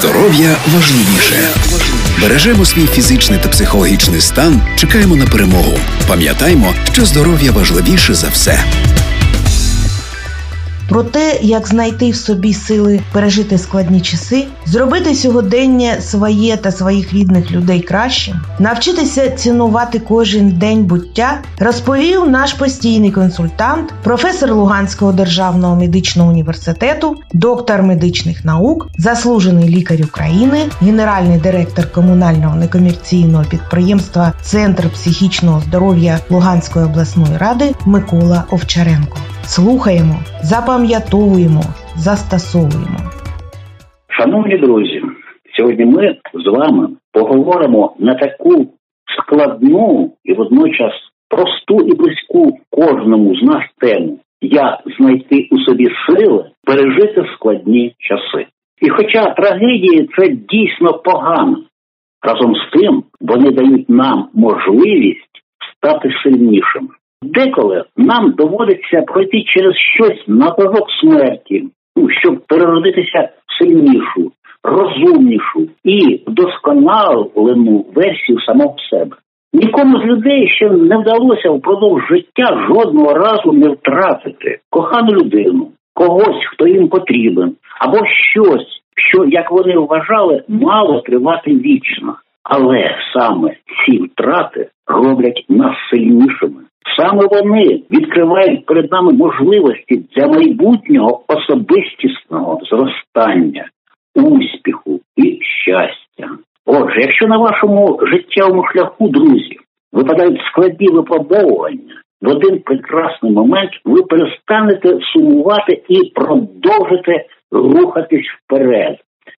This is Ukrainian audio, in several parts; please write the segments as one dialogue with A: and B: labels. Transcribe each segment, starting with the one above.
A: Здоров'я важливіше. Бережемо свій фізичний та психологічний стан. Чекаємо на перемогу. Пам'ятаймо, що здоров'я важливіше за все.
B: Про те, як знайти в собі сили пережити складні часи, зробити сьогодення своє та своїх рідних людей кращим, навчитися цінувати кожен день буття, розповів наш постійний консультант, професор Луганського державного медичного університету, доктор медичних наук, заслужений лікар України, генеральний директор комунального некомерційного підприємства Центр психічного здоров'я Луганської обласної ради Микола Овчаренко. Слухаємо, запам'ятовуємо, застосовуємо.
C: Шановні друзі, сьогодні ми з вами поговоримо на таку складну і водночас просту і близьку кожному з нас тему, як знайти у собі сили пережити складні часи. І хоча трагедії це дійсно погано, разом з тим вони дають нам можливість стати сильнішими. Деколи нам доводиться пройти через щось на порог смерті, ну, щоб переродитися в сильнішу, розумнішу і досконалену версію самого себе. Нікому з людей ще не вдалося впродовж життя жодного разу не втратити кохану людину, когось, хто їм потрібен, або щось, що, як вони вважали, мало тривати вічно. Але саме ці втрати роблять нас сильнішими. Саме вони відкривають перед нами можливості для майбутнього особистісного зростання, успіху і щастя. Отже, якщо на вашому життєвому шляху, друзі, випадають складні випробовування, в один прекрасний момент ви перестанете сумувати і продовжите рухатись вперед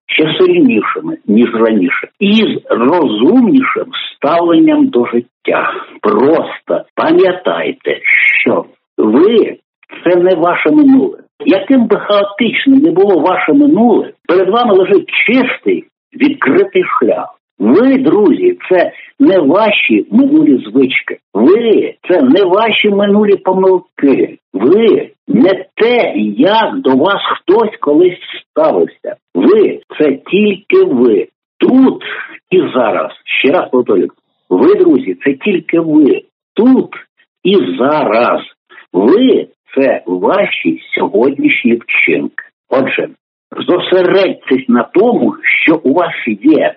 C: ще сильнішими ніж раніше, і з розумнішим ставленням до життя. Просто пам'ятайте, що ви це не ваше минуле. Яким би хаотичним не було ваше минуле, перед вами лежить чистий відкритий шлях. Ви, друзі, це не ваші минулі звички. Ви це не ваші минулі помилки. Ви не те, як до вас хтось колись ставився. Ви це тільки ви. Тут і зараз. Ще раз повторюю. Ви, друзі, це тільки ви. Тут і зараз. Ви це ваші сьогоднішні вчинки. Отже, зосередьтесь на тому, що у вас є,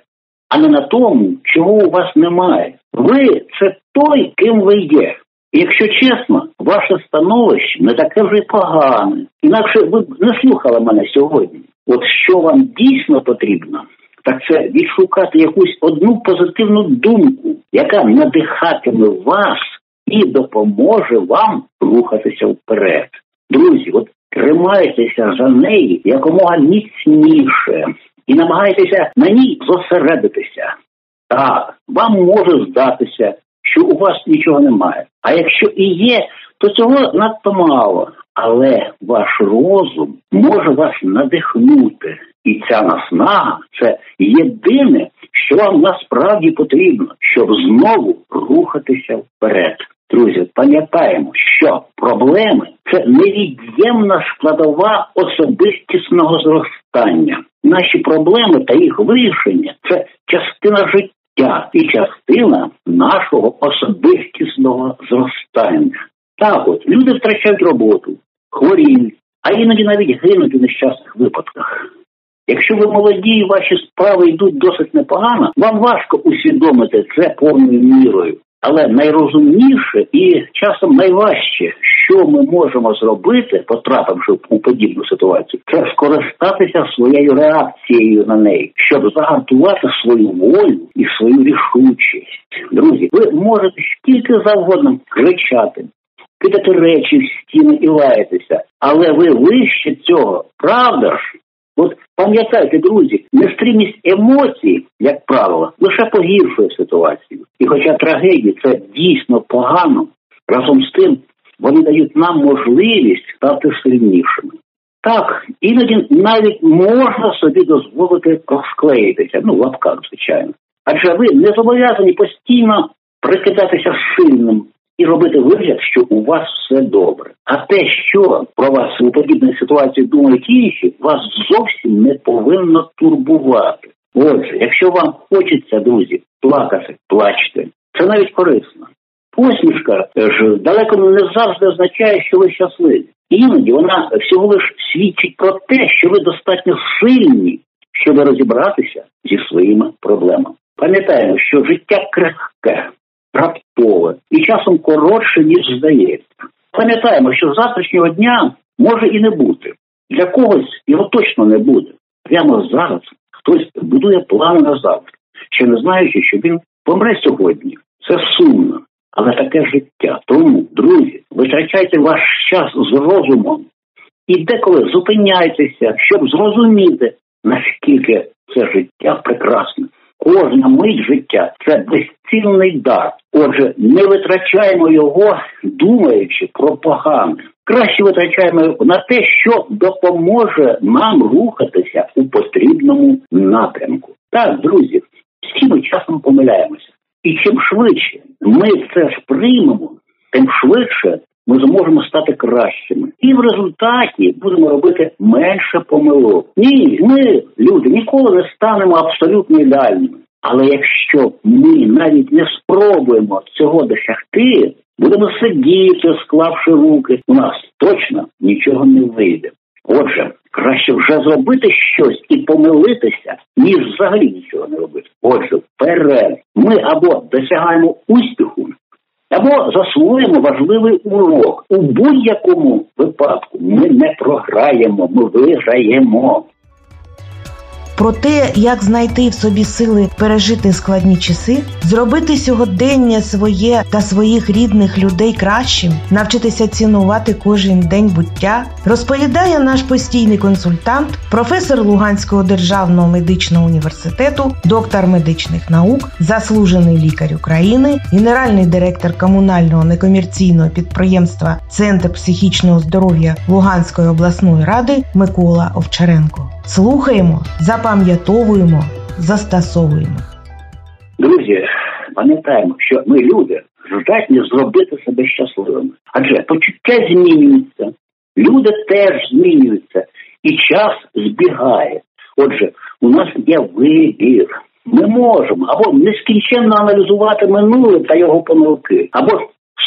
C: а не на тому, чого у вас немає. Ви це той, ким ви є. Якщо чесно, ваше становище не таке вже погане. Інакше ви б не слухали мене сьогодні. От що вам дійсно потрібно, так це відшукати якусь одну позитивну думку, яка надихатиме вас і допоможе вам рухатися вперед. Друзі, от тримайтеся за неї якомога міцніше і намагайтеся на ній зосередитися. Так, вам може здатися, що у вас нічого немає. А якщо і є, то цього надто мало. Але ваш розум може вас надихнути, і ця наснага це єдине, що вам насправді потрібно, щоб знову рухатися вперед. Друзі, пам'ятаємо, що проблеми це невід'ємна складова особистісного зростання. Наші проблеми та їх вирішення це частина життя і частина нашого особистісного зростання. Так, от люди втрачають роботу, хворіють, а іноді навіть гинуть у нещасних випадках. Якщо ви молоді і ваші справи йдуть досить непогано, вам важко усвідомити це повною мірою. Але найрозумніше і часом найважче, що ми можемо зробити, потрапивши у подібну ситуацію, це скористатися своєю реакцією на неї, щоб загартувати свою волю і свою рішучість. Друзі, ви можете скільки завгодно кричати, кидати речі в стіни і лаятися, але ви вище цього, правда ж? От пам'ятайте, друзі, нестримість емоцій, як правило, лише погіршує ситуацію. І хоча трагедії це дійсно погано, разом з тим вони дають нам можливість стати сильнішими. Так, іноді навіть можна собі дозволити розклеїтися, ну, в лапках, звичайно. Адже ви не зобов'язані постійно прикидатися сильним, і робити вигляд, що у вас все добре. А те, що про вас у подібній ситуації думають інші, вас зовсім не повинно турбувати. Отже, якщо вам хочеться, друзі, плакати, плачте. Це навіть корисно. Посмішка ж далеко не завжди означає, що ви щасливі. Іноді вона всього лиш свідчить про те, що ви достатньо сильні, щоб розібратися зі своїми проблемами. Пам'ятаємо, що життя крихке, раптове і часом коротше, ніж здається. Пам'ятаємо, що завтрашнього дня може і не бути. Для когось його точно не буде. Прямо зараз хтось будує плани на завтра, ще не знаючи, що він помре сьогодні. Це сумно, але таке життя. Тому, друзі, витрачайте ваш час з розумом і деколи зупиняйтеся, щоб зрозуміти, наскільки це життя прекрасне. Кожна мить життя це безцінний дар. Отже, не витрачаємо його, думаючи про погане. Краще витрачаємо на те, що допоможе нам рухатися у потрібному напрямку. Так, друзі, всі ми часом помиляємося. І чим швидше ми це сприймемо, тим швидше ми зможемо стати кращими. І в результаті будемо робити менше помилок. Ні, ми, люди, ніколи не станемо абсолютно ідеальними. Але якщо ми навіть не спробуємо цього досягти, будемо сидіти, склавши руки, у нас точно нічого не вийде. Отже, краще вже зробити щось і помилитися, ніж взагалі нічого не робити. Отже, вперед ми або досягаємо успіху, або засвоїмо важливий урок. У будь-якому випадку ми не програємо, ми виграємо.
B: Про те, як знайти в собі сили пережити складні часи, зробити сьогодення своє та своїх рідних людей кращим, навчитися цінувати кожен день буття, розповідає наш постійний консультант, професор Луганського державного медичного університету, доктор медичних наук, заслужений лікар України, генеральний директор комунального некомерційного підприємства Центр психічного здоров'я Луганської обласної ради Микола Овчаренко. Слухаємо, запам'ятовуємо, застосовуємо.
C: Друзі, пам'ятаємо, що ми люди здатні зробити себе щасливими. Адже почуття змінюються, люди теж змінюються, і час збігає. Отже, у нас є вибір. Ми можемо або нескінченно аналізувати минуле та його помилки, або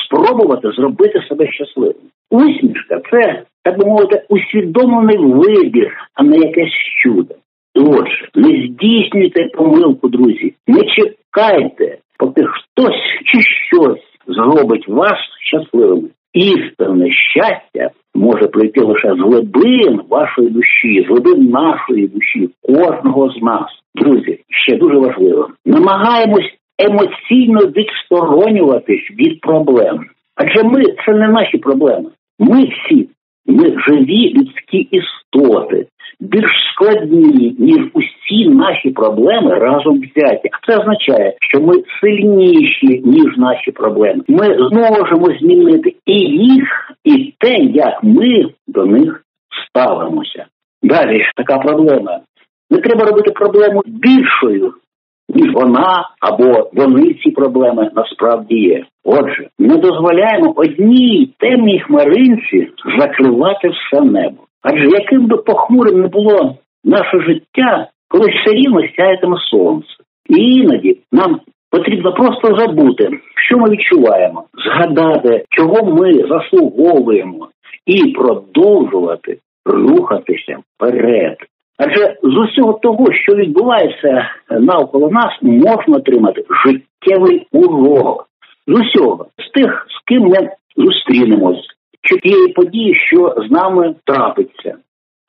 C: спробувати зробити себе щасливим. Усмішка це, так би мовити, усвідомлений вибір, а не якесь чудо. Отже, не здійснюйте помилку, друзі, не чекайте, поки хтось чи щось зробить вас щасливими. Істинне щастя може прийти лише з глибин вашої душі, з глибин нашої душі, кожного з нас. Друзі, ще дуже важливо. Намагаємось емоційно відсторонюватись від проблем. Адже ми це не наші проблеми. Ми всі, ми живі людські істоти, більш складні, ніж усі наші проблеми разом взяті. Це означає, що ми сильніші, ніж наші проблеми. Ми зможемо змінити і їх, і те, як ми до них ставимося. Далі така проблема. Не треба робити проблему більшою, ніж вона або вони ці проблеми насправді є. Отже, не дозволяємо одній темній хмаринці закривати все небо. Адже яким би похмурим не було наше життя, коли все рівно сяєтиме сонце. І іноді нам потрібно просто забути, що ми відчуваємо, згадати, чого ми заслуговуємо, і продовжувати рухатися вперед. Адже з усього того, що відбувається навколо нас, можна отримати життєвий урок з усього, з тих, з ким ми зустрінемось, чи тієї події, що з нами трапиться.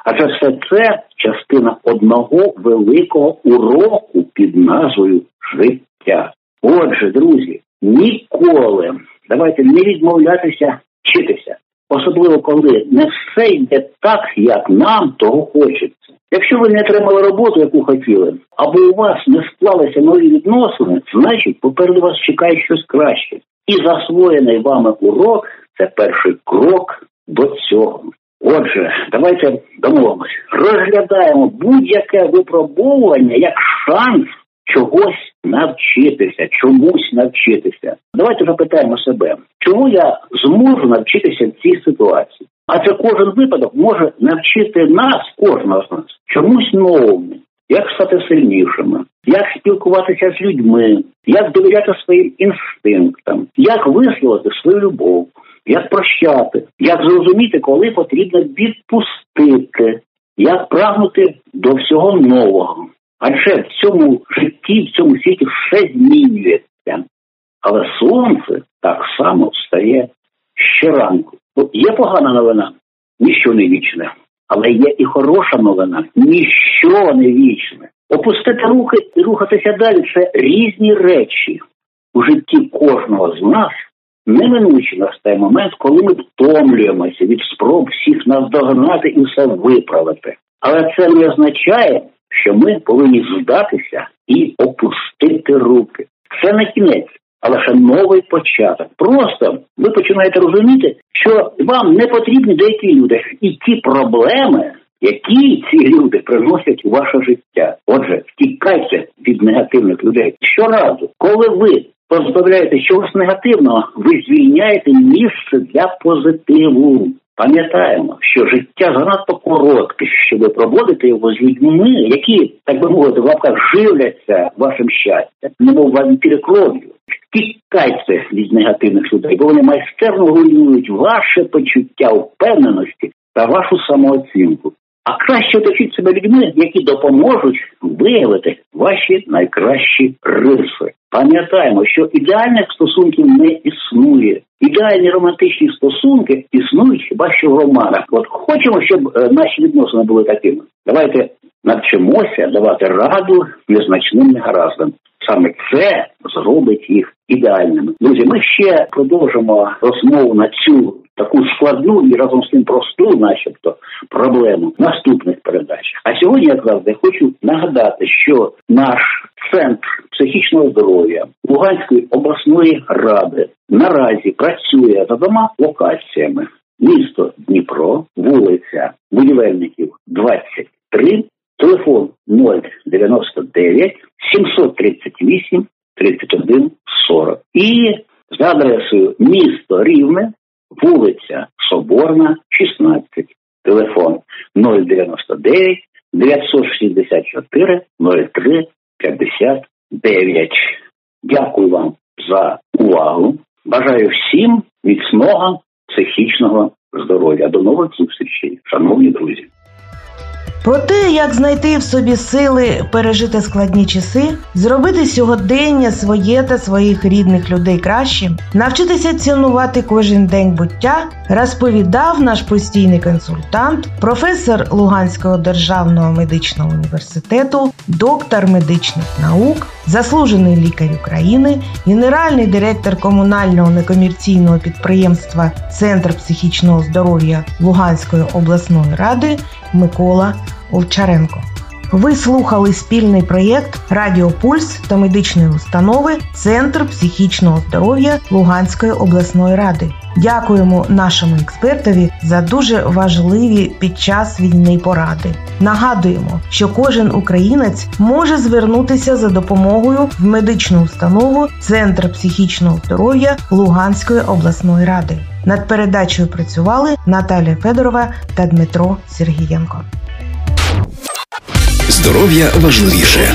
C: Адже все це частина одного великого уроку під назвою життя. Отже, друзі, ніколи давайте не відмовлятися вчитися, особливо коли не все йде так, як нам того хочеться. Якщо ви не отримали роботу, яку хотіли, або у вас не склалися нові відносини, значить попереду вас чекає щось краще. І засвоєний вами урок це перший крок до цього. Отже, давайте домовимося. Розглядаємо будь-яке випробовування як шанс чогось навчитися, чомусь навчитися. Давайте запитаємо себе, чому я зможу навчитися в цій ситуації? А це кожен випадок може навчити нас, кожного з нас, чомусь новому, як стати сильнішими, як спілкуватися з людьми, як довіряти своїм інстинктам, як висловити свою любов, як прощати, як зрозуміти, коли потрібно відпустити, як прагнути до всього нового. Адже в цьому житті, в цьому світі все змінюється. Але сонце так само встає щоранку. Є погана новина, ніщо не вічне. Але є і хороша новина, ніщо не вічне. Опустити руки і рухатися далі це різні речі. У житті кожного з нас неминуче настає момент, коли ми втомлюємося від спроб всіх нас догнати і все виправити. Але це не означає, що ми повинні здатися і опустити руки. Це не кінець, а лише новий початок. Просто ви починаєте розуміти, що вам не потрібні деякі люди, і ті проблеми, які ці люди приносять у ваше життя. Отже, втікайте від негативних людей. Щоразу, коли ви позбавляєте чогось негативного, ви звільняєте місце для позитиву. Пам'ятаємо, що життя занадто коротке, щоб проводити його з людьми, які, так би мовити, в лапках живляться вашим щастям, немов вампіри кров'ю. Тікайте від негативних людей, бо вони майстерно руйнують ваше почуття впевненості та вашу самооцінку. А краще оточіть себе людьми, які допоможуть виявити ваші найкращі риси. Пам'ятаємо, що ідеальних стосунків не існує. Ідеальні романтичні стосунки існують хіба що в романах. От хочемо, щоб е, наші відносини були такими. Давайте навчимося давати раду незначним негараздам. Саме це зробить їх ідеальними. Друзі, ми ще продовжимо розмову на цю таку складну і разом з тим просту, начебто, проблему наступних передач. А сьогодні, як завжди, хочу нагадати, що наш центр психічного здоров'я Луганської обласної ради наразі працює за двома локаціями: місто Дніпро, вулиця Будівельників, 23, телефон 099 738 31 40 і за адресою місто Рівне, вулиця Соборна, 16, телефон 099 964 03 59. Дякую вам за увагу. Бажаю всім міцного психічного здоров'я. До нових зустрічей, шановні друзі.
B: Про те, як знайти в собі сили пережити складні часи, зробити сьогодення своє та своїх рідних людей кращим, навчитися цінувати кожен день буття, розповідав наш постійний консультант, професор Луганського державного медичного університету, доктор медичних наук, заслужений лікар України, генеральний директор комунального некомерційного підприємства Центр психічного здоров'я Луганської обласної ради Микола Овчаренко. Ви слухали спільний проєкт Радіо Пульс та медичної установи Центр психічного здоров'я Луганської обласної ради. Дякуємо нашому експертові за дуже важливі під час війни поради. Нагадуємо, що кожен українець може звернутися за допомогою в медичну установу Центр психічного здоров'я Луганської обласної ради. Над передачею працювали Наталія Федорова та Дмитро Сергієнко.
A: Здоров'я важливіше.